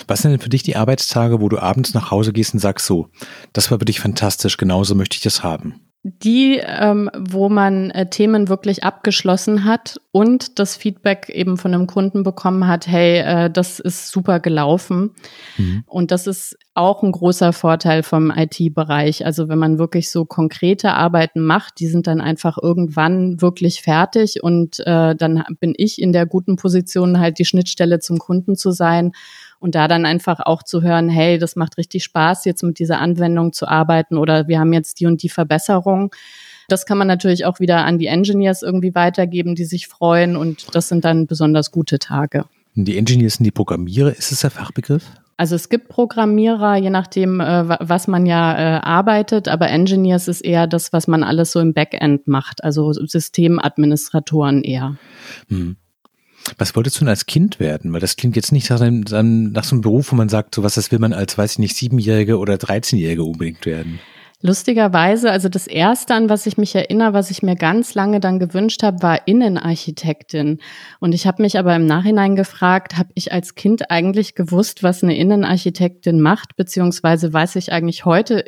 Was sind denn für dich die Arbeitstage, wo du abends nach Hause gehst und sagst so, das war für dich fantastisch, genauso möchte ich das haben? Die, ähm, wo man äh, Themen wirklich abgeschlossen hat und das Feedback eben von einem Kunden bekommen hat, hey, äh, das ist super gelaufen. Mhm. Und das ist auch ein großer Vorteil vom IT-Bereich. Also wenn man wirklich so konkrete Arbeiten macht, die sind dann einfach irgendwann wirklich fertig und äh, dann bin ich in der guten Position, halt die Schnittstelle zum Kunden zu sein und da dann einfach auch zu hören, hey, das macht richtig Spaß, jetzt mit dieser Anwendung zu arbeiten oder wir haben jetzt die und die Verbesserung. Das kann man natürlich auch wieder an die Engineers irgendwie weitergeben, die sich freuen und das sind dann besonders gute Tage. Die Engineers sind die Programmierer, ist es der Fachbegriff? Also es gibt Programmierer, je nachdem, äh, was man ja äh, arbeitet, aber Engineers ist eher das, was man alles so im Backend macht, also Systemadministratoren eher. Hm. Was wolltest du denn als Kind werden? Weil das klingt jetzt nicht nach, einem, nach so einem Beruf, wo man sagt, so was, das will man als, weiß ich nicht, Siebenjährige oder Dreizehnjährige unbedingt werden. Lustigerweise, also das erste, an was ich mich erinnere, was ich mir ganz lange dann gewünscht habe, war Innenarchitektin. Und ich habe mich aber im Nachhinein gefragt, habe ich als Kind eigentlich gewusst, was eine Innenarchitektin macht, beziehungsweise weiß ich eigentlich heute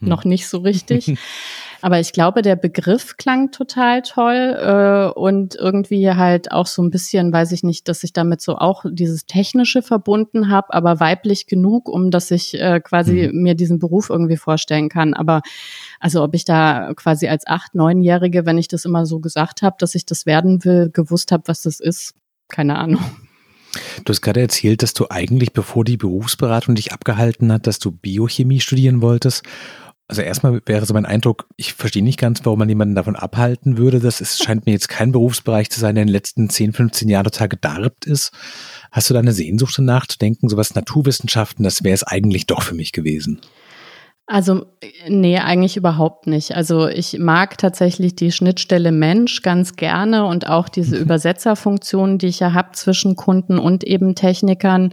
hm. noch nicht so richtig. Aber ich glaube, der Begriff klang total toll äh, und irgendwie halt auch so ein bisschen, weiß ich nicht, dass ich damit so auch dieses Technische verbunden habe, aber weiblich genug, um dass ich äh, quasi mhm. mir diesen Beruf irgendwie vorstellen kann. Aber also ob ich da quasi als acht, neunjährige, wenn ich das immer so gesagt habe, dass ich das werden will, gewusst habe, was das ist, keine Ahnung. Du hast gerade erzählt, dass du eigentlich, bevor die Berufsberatung dich abgehalten hat, dass du Biochemie studieren wolltest also erstmal wäre so mein Eindruck, ich verstehe nicht ganz, warum man jemanden davon abhalten würde. Das ist, scheint mir jetzt kein Berufsbereich zu sein, der in den letzten 10, 15 Jahren total gedarbt ist. Hast du da eine Sehnsucht danach zu denken, sowas Naturwissenschaften, das wäre es eigentlich doch für mich gewesen? Also, nee, eigentlich überhaupt nicht. Also ich mag tatsächlich die Schnittstelle Mensch ganz gerne und auch diese mhm. Übersetzerfunktion, die ich ja habe zwischen Kunden und eben Technikern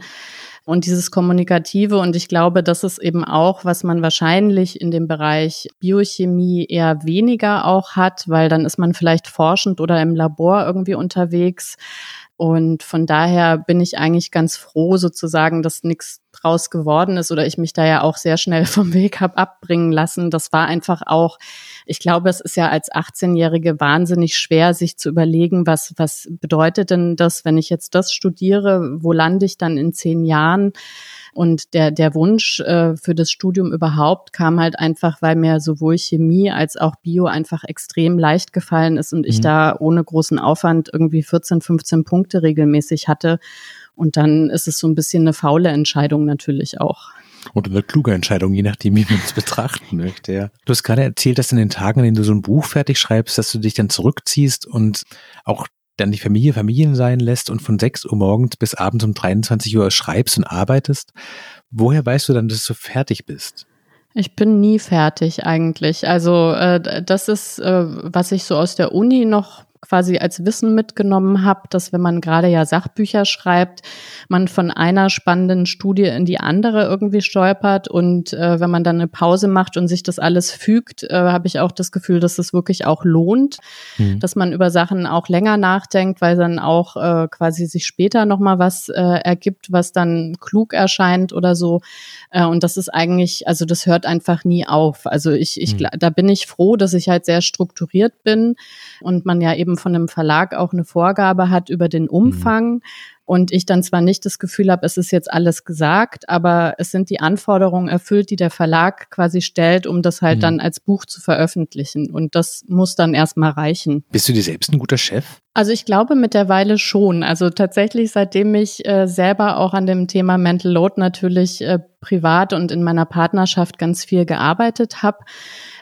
und dieses Kommunikative. Und ich glaube, das ist eben auch, was man wahrscheinlich in dem Bereich Biochemie eher weniger auch hat, weil dann ist man vielleicht forschend oder im Labor irgendwie unterwegs. Und von daher bin ich eigentlich ganz froh sozusagen, dass nichts draus geworden ist oder ich mich da ja auch sehr schnell vom Weg habe abbringen lassen. Das war einfach auch, ich glaube, es ist ja als 18-Jährige wahnsinnig schwer, sich zu überlegen, was, was bedeutet denn das, wenn ich jetzt das studiere, wo lande ich dann in zehn Jahren? Und der, der Wunsch äh, für das Studium überhaupt kam halt einfach, weil mir sowohl Chemie als auch Bio einfach extrem leicht gefallen ist und mhm. ich da ohne großen Aufwand irgendwie 14, 15 Punkte regelmäßig hatte. Und dann ist es so ein bisschen eine faule Entscheidung natürlich auch. Und eine kluge Entscheidung, je nachdem, wie man es betrachten möchte. Ja. Du hast gerade erzählt, dass in den Tagen, in denen du so ein Buch fertig schreibst, dass du dich dann zurückziehst und auch dann die Familie Familien sein lässt und von 6 Uhr morgens bis abends um 23 Uhr schreibst und arbeitest. Woher weißt du dann, dass du fertig bist? Ich bin nie fertig eigentlich. Also äh, das ist, äh, was ich so aus der Uni noch quasi als Wissen mitgenommen habe, dass wenn man gerade ja Sachbücher schreibt, man von einer spannenden Studie in die andere irgendwie stolpert und äh, wenn man dann eine Pause macht und sich das alles fügt, äh, habe ich auch das Gefühl, dass es wirklich auch lohnt, mhm. dass man über Sachen auch länger nachdenkt, weil dann auch äh, quasi sich später noch mal was äh, ergibt, was dann klug erscheint oder so. Äh, und das ist eigentlich, also das hört einfach nie auf. Also ich, ich, mhm. da bin ich froh, dass ich halt sehr strukturiert bin und man ja eben eben von einem Verlag auch eine Vorgabe hat über den Umfang. Mhm. Und ich dann zwar nicht das Gefühl habe, es ist jetzt alles gesagt, aber es sind die Anforderungen erfüllt, die der Verlag quasi stellt, um das halt mhm. dann als Buch zu veröffentlichen. Und das muss dann erstmal reichen. Bist du dir selbst ein guter Chef? Also ich glaube mittlerweile schon. Also tatsächlich, seitdem ich äh, selber auch an dem Thema Mental Load natürlich äh, privat und in meiner Partnerschaft ganz viel gearbeitet habe,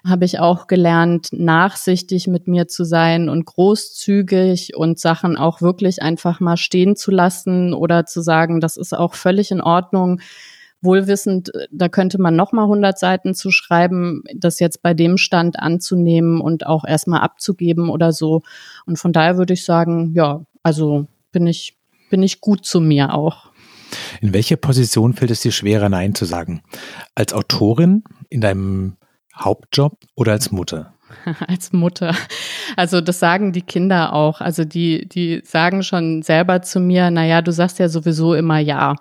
habe ich auch gelernt, nachsichtig mit mir zu sein und großzügig und Sachen auch wirklich einfach mal stehen zu lassen oder zu sagen, das ist auch völlig in Ordnung. Wohlwissend, da könnte man noch mal 100 Seiten zu schreiben, das jetzt bei dem Stand anzunehmen und auch erstmal abzugeben oder so. Und von daher würde ich sagen, ja, also bin ich, bin ich gut zu mir auch. In welcher Position fällt es dir schwerer, Nein zu sagen? Als Autorin in deinem Hauptjob oder als Mutter? als Mutter. Also das sagen die Kinder auch. Also die, die sagen schon selber zu mir, na ja, du sagst ja sowieso immer ja.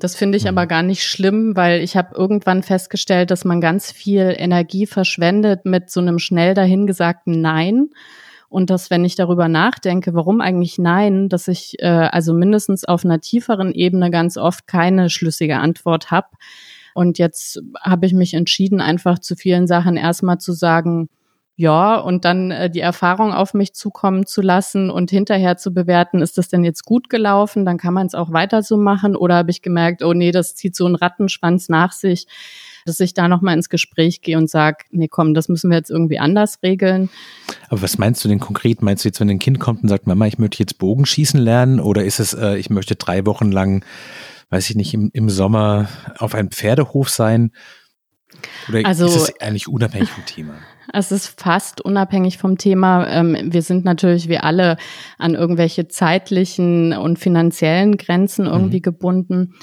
Das finde ich mhm. aber gar nicht schlimm, weil ich habe irgendwann festgestellt, dass man ganz viel Energie verschwendet mit so einem schnell dahingesagten Nein. Und dass, wenn ich darüber nachdenke, warum eigentlich nein, dass ich äh, also mindestens auf einer tieferen Ebene ganz oft keine schlüssige Antwort habe. Und jetzt habe ich mich entschieden, einfach zu vielen Sachen erstmal zu sagen, ja, und dann äh, die Erfahrung auf mich zukommen zu lassen und hinterher zu bewerten, ist das denn jetzt gut gelaufen, dann kann man es auch weiter so machen oder habe ich gemerkt, oh nee, das zieht so einen Rattenschwanz nach sich. dass ich da nochmal ins Gespräch gehe und sage, nee, komm, das müssen wir jetzt irgendwie anders regeln. Aber was meinst du denn konkret? Meinst du jetzt, wenn ein Kind kommt und sagt, Mama, ich möchte jetzt Bogenschießen lernen oder ist es, äh, ich möchte drei Wochen lang, weiß ich nicht, im, im Sommer auf einem Pferdehof sein? Oder also, ist es eigentlich unabhängig vom Thema? Es ist fast unabhängig vom Thema. Ähm, wir sind natürlich wie alle an irgendwelche zeitlichen und finanziellen Grenzen irgendwie mhm. gebunden.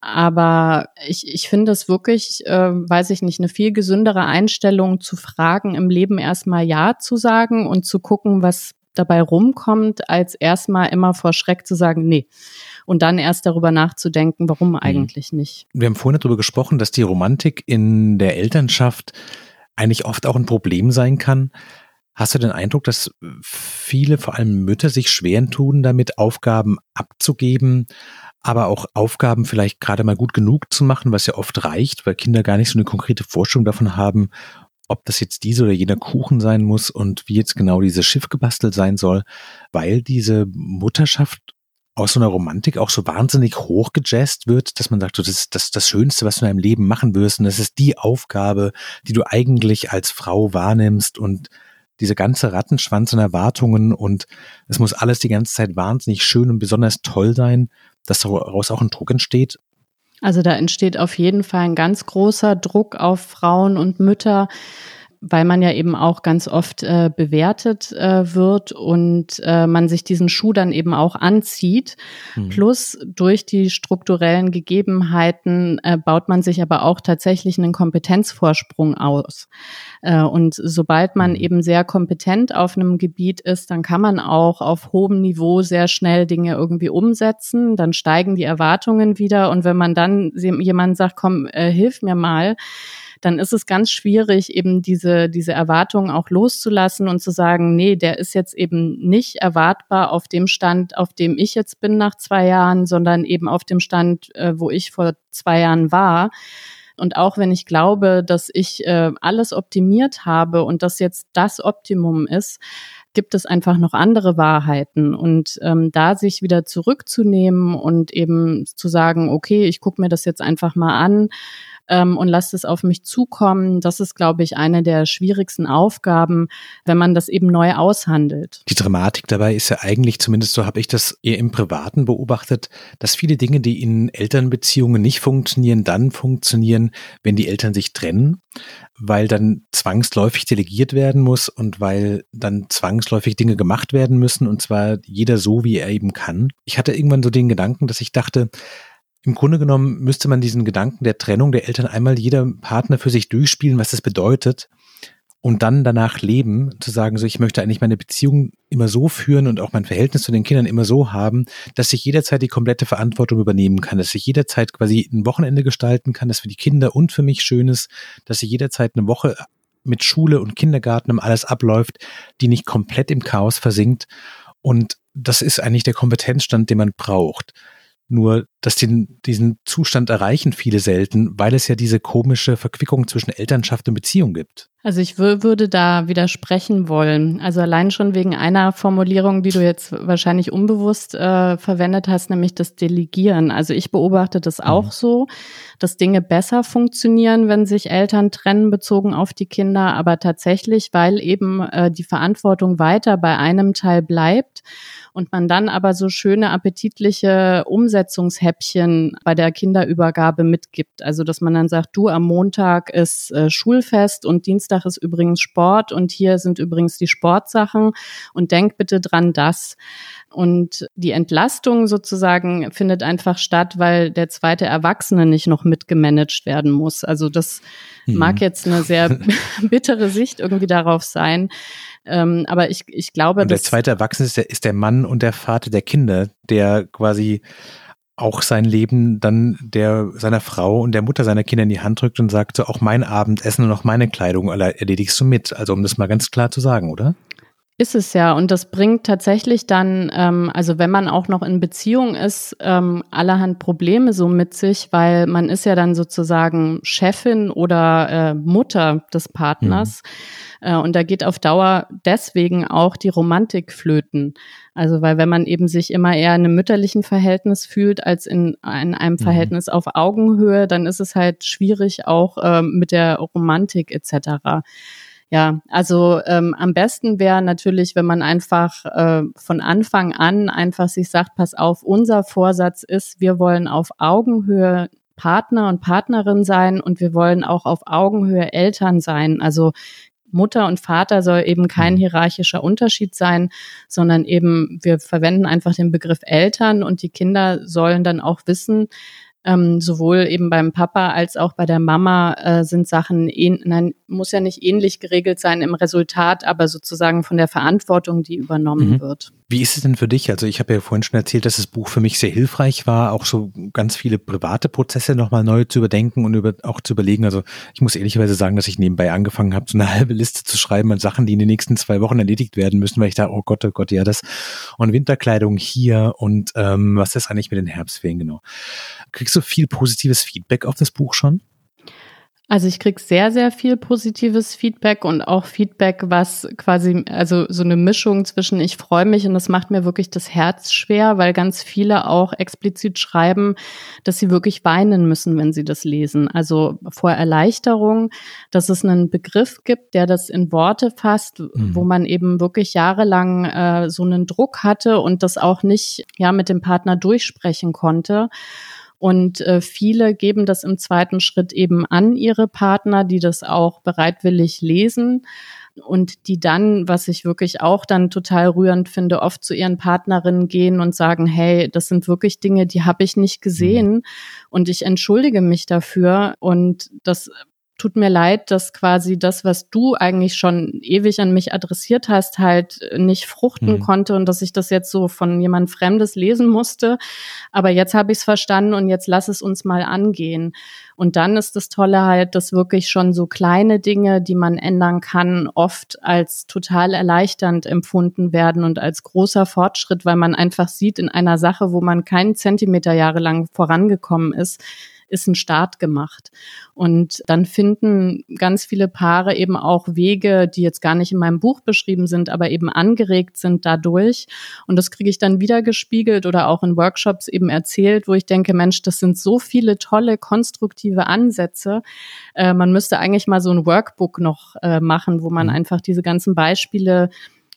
Aber ich, ich finde es wirklich, äh, weiß ich nicht, eine viel gesündere Einstellung zu Fragen im Leben erstmal Ja zu sagen und zu gucken, was dabei rumkommt, als erstmal immer vor Schreck zu sagen, nee. Und dann erst darüber nachzudenken, warum mhm. eigentlich nicht. Wir haben vorhin darüber gesprochen, dass die Romantik in der Elternschaft eigentlich oft auch ein Problem sein kann. Hast du den Eindruck, dass viele, vor allem Mütter, sich schweren tun, damit Aufgaben abzugeben, aber auch Aufgaben vielleicht gerade mal gut genug zu machen, was ja oft reicht, weil Kinder gar nicht so eine konkrete Vorstellung davon haben, ob das jetzt diese oder jener Kuchen sein muss und wie jetzt genau dieses Schiff gebastelt sein soll, weil diese Mutterschaft aus so einer Romantik auch so wahnsinnig hochgejazzt wird, dass man sagt, das ist das, das Schönste, was du in deinem Leben machen wirst und das ist die Aufgabe, die du eigentlich als Frau wahrnimmst und diese ganze Rattenschwanz und Erwartungen und es muss alles die ganze Zeit wahnsinnig schön und besonders toll sein dass daraus auch ein Druck entsteht? Also da entsteht auf jeden Fall ein ganz großer Druck auf Frauen und Mütter, weil man ja eben auch ganz oft äh, bewertet äh, wird und äh, man sich diesen Schuh dann eben auch anzieht. Mhm. Plus durch die strukturellen Gegebenheiten äh, baut man sich aber auch tatsächlich einen Kompetenzvorsprung aus. Äh, und sobald man mhm. eben sehr kompetent auf einem Gebiet ist, dann kann man auch auf hohem Niveau sehr schnell Dinge irgendwie umsetzen. Dann steigen die Erwartungen wieder. Und wenn man dann jemand sagt, komm, äh, hilf mir mal, dann ist es ganz schwierig, eben diese, diese Erwartungen auch loszulassen und zu sagen, nee, der ist jetzt eben nicht erwartbar auf dem Stand, auf dem ich jetzt bin nach zwei Jahren, sondern eben auf dem Stand, äh, wo ich vor zwei Jahren war. Und auch wenn ich glaube, dass ich äh, alles optimiert habe und das jetzt das Optimum ist, gibt es einfach noch andere Wahrheiten. Und ähm, da sich wieder zurückzunehmen und eben zu sagen, okay, ich gucke mir das jetzt einfach mal an, ähm, und lasst es auf mich zukommen. Das ist, glaube ich, eine der schwierigsten Aufgaben, wenn man das eben neu aushandelt. Die Dramatik dabei ist ja eigentlich, zumindest so habe ich das eher im Privaten beobachtet, dass viele Dinge, die in Elternbeziehungen nicht funktionieren, dann funktionieren, wenn die Eltern sich trennen, weil dann zwangsläufig delegiert werden muss und weil dann zwangsläufig Dinge gemacht werden müssen und zwar jeder so, wie er eben kann. Ich hatte irgendwann so den Gedanken, dass ich dachte, im Grunde genommen müsste man diesen Gedanken der Trennung der Eltern einmal jeder Partner für sich durchspielen, was das bedeutet und dann danach leben, zu sagen, so ich möchte eigentlich meine Beziehung immer so führen und auch mein Verhältnis zu den Kindern immer so haben, dass ich jederzeit die komplette Verantwortung übernehmen kann, dass ich jederzeit quasi ein Wochenende gestalten kann, das für die Kinder und für mich schön ist, dass ich jederzeit eine Woche mit Schule und Kindergarten um alles abläuft, die nicht komplett im Chaos versinkt. Und das ist eigentlich der Kompetenzstand, den man braucht. Nur, dass den, diesen Zustand erreichen viele selten, weil es ja diese komische Verquickung zwischen Elternschaft und Beziehung gibt. Also ich würde da widersprechen wollen. Also allein schon wegen einer Formulierung, die du jetzt wahrscheinlich unbewusst äh, verwendet hast, nämlich das Delegieren. Also ich beobachte das auch mhm. so, dass Dinge besser funktionieren, wenn sich Eltern trennen bezogen auf die Kinder, aber tatsächlich, weil eben äh, die Verantwortung weiter bei einem Teil bleibt und man dann aber so schöne appetitliche Umsetzungshäppchen bei der Kinderübergabe mitgibt. Also dass man dann sagt, du am Montag ist äh, Schulfest und Dienstag ist übrigens Sport und hier sind übrigens die Sportsachen und denk bitte dran das. Und die Entlastung sozusagen findet einfach statt, weil der zweite Erwachsene nicht noch mitgemanagt werden muss. Also das mhm. mag jetzt eine sehr bittere Sicht irgendwie darauf sein. Ähm, aber ich, ich glaube, und der zweite Erwachsene ist der, ist der Mann und der Vater der Kinder, der quasi auch sein Leben dann der seiner Frau und der Mutter seiner Kinder in die Hand drückt und sagt so, auch mein Abendessen und auch meine Kleidung erledigst du mit. Also um das mal ganz klar zu sagen, oder? Ist es ja. Und das bringt tatsächlich dann, ähm, also wenn man auch noch in Beziehung ist, ähm, allerhand Probleme so mit sich, weil man ist ja dann sozusagen Chefin oder äh, Mutter des Partners. Mhm. Äh, und da geht auf Dauer deswegen auch die Romantik flöten. Also weil wenn man eben sich immer eher in einem mütterlichen Verhältnis fühlt als in, in einem mhm. Verhältnis auf Augenhöhe, dann ist es halt schwierig auch äh, mit der Romantik etc. Ja, also ähm, am besten wäre natürlich, wenn man einfach äh, von Anfang an einfach sich sagt, pass auf, unser Vorsatz ist, wir wollen auf Augenhöhe Partner und Partnerin sein und wir wollen auch auf Augenhöhe Eltern sein. Also Mutter und Vater soll eben kein mhm. hierarchischer Unterschied sein, sondern eben wir verwenden einfach den Begriff Eltern und die Kinder sollen dann auch wissen, ähm, sowohl eben beim Papa als auch bei der Mama äh, sind Sachen, nein, muss ja nicht ähnlich geregelt sein im Resultat, aber sozusagen von der Verantwortung, die übernommen mhm. wird. Wie ist es denn für dich? Also ich habe ja vorhin schon erzählt, dass das Buch für mich sehr hilfreich war, auch so ganz viele private Prozesse nochmal neu zu überdenken und über, auch zu überlegen. Also ich muss ehrlicherweise sagen, dass ich nebenbei angefangen habe, so eine halbe Liste zu schreiben an Sachen, die in den nächsten zwei Wochen erledigt werden müssen, weil ich da, oh Gott, oh Gott, ja das und Winterkleidung hier und ähm, was ist eigentlich mit den Herbstferien genau. Kriegst du viel positives Feedback auf das Buch schon? Also ich krieg sehr, sehr viel positives Feedback und auch Feedback, was quasi, also so eine Mischung zwischen ich freue mich und das macht mir wirklich das Herz schwer, weil ganz viele auch explizit schreiben, dass sie wirklich weinen müssen, wenn sie das lesen. Also vor Erleichterung, dass es einen Begriff gibt, der das in Worte fasst, mhm. wo man eben wirklich jahrelang äh, so einen Druck hatte und das auch nicht ja mit dem Partner durchsprechen konnte. Und äh, viele geben das im zweiten Schritt eben an ihre Partner, die das auch bereitwillig lesen und die dann, was ich wirklich auch dann total rührend finde, oft zu ihren Partnerinnen gehen und sagen, hey, das sind wirklich Dinge, die habe ich nicht gesehen mhm. und ich entschuldige mich dafür und das tut mir leid, dass quasi das, was du eigentlich schon ewig an mich adressiert hast, halt nicht fruchten mhm. konnte und dass ich das jetzt so von jemand Fremdes lesen musste. Aber jetzt habe ich es verstanden und jetzt lass es uns mal angehen. Und dann ist das Tolle halt, dass wirklich schon so kleine Dinge, die man ändern kann, oft als total erleichternd empfunden werden und als großer Fortschritt, weil man einfach sieht in einer Sache, wo man keinen Zentimeter jahrelang vorangekommen ist, ist ein Start gemacht. Und dann finden ganz viele Paare eben auch Wege, die jetzt gar nicht in meinem Buch beschrieben sind, aber eben angeregt sind dadurch. Und das kriege ich dann wieder gespiegelt oder auch in Workshops eben erzählt, wo ich denke, Mensch, das sind so viele tolle, konstruktive Ansätze. Äh, man müsste eigentlich mal so ein Workbook noch äh, machen, wo man mhm. einfach diese ganzen Beispiele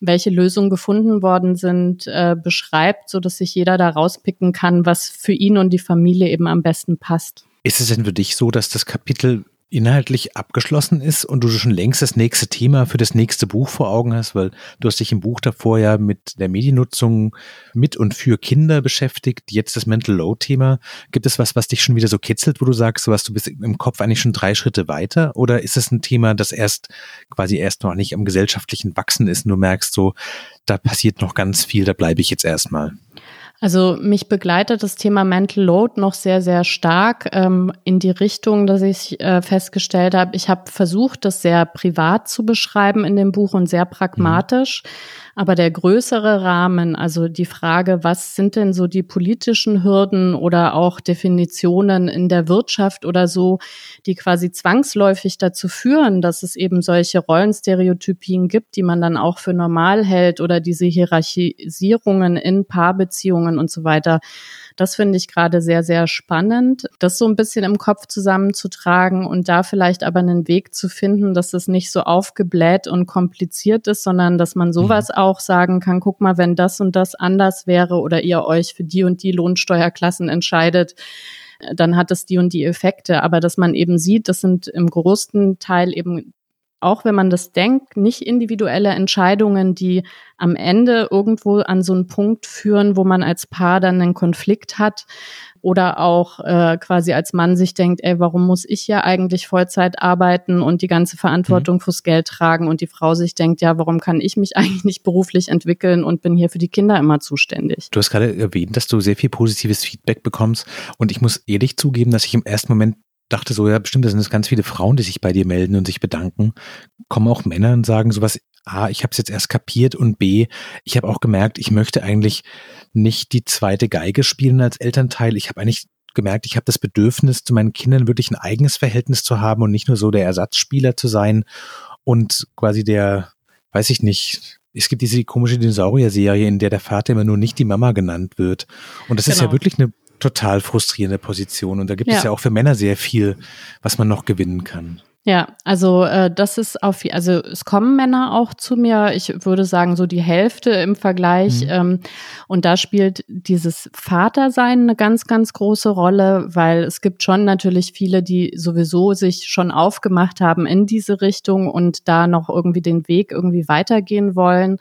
welche Lösungen gefunden worden sind, äh, beschreibt, so dass sich jeder da rauspicken kann, was für ihn und die Familie eben am besten passt. Ist es denn für dich so, dass das Kapitel inhaltlich abgeschlossen ist und du schon längst das nächste Thema für das nächste Buch vor Augen hast, weil du hast dich im Buch davor ja mit der Mediennutzung mit und für Kinder beschäftigt, jetzt das Mental Load Thema. Gibt es was, was dich schon wieder so kitzelt, wo du sagst, was du bist im Kopf eigentlich schon drei Schritte weiter? Oder ist es ein Thema, das erst quasi erst noch nicht am gesellschaftlichen Wachsen ist und du merkst so, da passiert noch ganz viel, da bleibe ich jetzt erstmal? Also mich begleitet das Thema Mental Load noch sehr, sehr stark ähm, in die Richtung, dass ich äh, festgestellt habe, ich habe versucht, das sehr privat zu beschreiben in dem Buch und sehr pragmatisch. Mhm. Aber der größere Rahmen, also die Frage, was sind denn so die politischen Hürden oder auch Definitionen in der Wirtschaft oder so, die quasi zwangsläufig dazu führen, dass es eben solche Rollenstereotypien gibt, die man dann auch für normal hält oder diese Hierarchisierungen in Paarbeziehungen und so weiter das finde ich gerade sehr, sehr spannend, das so ein bisschen im Kopf zusammenzutragen und da vielleicht aber einen Weg zu finden, dass es nicht so aufgebläht und kompliziert ist, sondern dass man sowas mhm. auch sagen kann, guck mal, wenn das und das anders wäre oder ihr euch für die und die Lohnsteuerklassen entscheidet, dann hat es die und die Effekte. Aber dass man eben sieht, das sind im größten Teil eben auch wenn man das denkt, nicht individuelle Entscheidungen, die am Ende irgendwo an so einen Punkt führen, wo man als Paar dann einen Konflikt hat oder auch äh, quasi als Mann sich denkt, ey, warum muss ich ja eigentlich Vollzeit arbeiten und die ganze Verantwortung mhm. fürs Geld tragen und die Frau sich denkt, ja, warum kann ich mich eigentlich nicht beruflich entwickeln und bin hier für die Kinder immer zuständig. Du hast gerade erwähnt, dass du sehr viel positives Feedback bekommst und ich muss ehrlich zugeben, dass ich im ersten Moment dachte so, ja, bestimmt, das sind es ganz viele Frauen, die sich bei dir melden und sich bedanken. Kommen auch Männer und sagen sowas, A, ich habe es jetzt erst kapiert und B, ich habe auch gemerkt, ich möchte eigentlich nicht die zweite Geige spielen als Elternteil. Ich habe eigentlich gemerkt, ich habe das Bedürfnis, zu meinen Kindern wirklich ein eigenes Verhältnis zu haben und nicht nur so der Ersatzspieler zu sein und quasi der, weiß ich nicht, es gibt diese komische Dinosaurier-Serie, in der der Vater immer nur nicht die Mama genannt wird. Und das genau. ist ja genau. wirklich eine total frustrierende Position. Und da gibt ja. es ja auch für Männer sehr viel, was man noch gewinnen kann. Ja, also äh, das ist auf, also es kommen Männer auch zu mir. Ich würde sagen so die Hälfte im Vergleich. Mhm. Ähm, und da spielt dieses Vatersein eine ganz, ganz große Rolle, weil es gibt schon natürlich viele, die sowieso sich schon aufgemacht haben in diese Richtung und da noch irgendwie den Weg irgendwie weitergehen wollen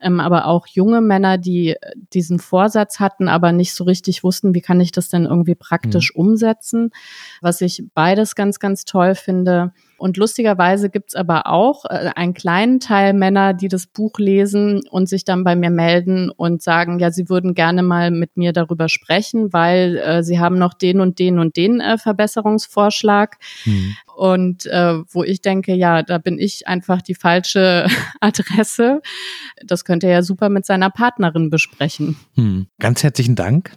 ähm, aber auch junge Männer, die diesen Vorsatz hatten, aber nicht so richtig wussten, wie kann ich das denn irgendwie praktisch mhm. umsetzen. Was ich beides ganz, ganz toll finde. Und lustigerweise gibt's aber auch äh, einen kleinen Teil Männer, die das Buch lesen und sich dann bei mir melden und sagen, ja, sie würden gerne mal mit mir darüber sprechen, weil äh, sie haben noch den und den und den äh, Verbesserungsvorschlag. Mhm. Und äh, wo ich denke, ja, da bin ich einfach die falsche Adresse. Das könnte er ja super mit seiner Partnerin besprechen. Mhm. Ganz herzlichen Dank.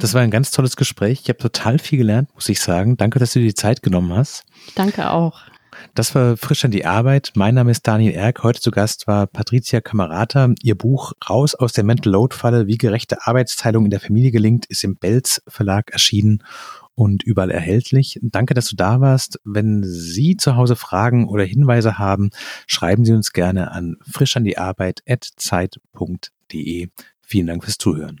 Das war ein ganz tolles Gespräch. Ich habe total viel gelernt, muss ich sagen. Danke, dass du dir die Zeit genommen hast. Danke auch. Das war frisch an die Arbeit. Mein Name ist Daniel Erk. Heute zu Gast war Patricia Kamerata. Ihr Buch Raus aus der Mental Load Falle, wie gerechte Arbeitsteilung in der Familie gelingt, ist im Belz Verlag erschienen und überall erhältlich. Danke, dass du da warst. Wenn Sie zu Hause Fragen oder Hinweise haben, schreiben Sie uns gerne an frischandiearbeit.zeit.de. Vielen Dank fürs Zuhören.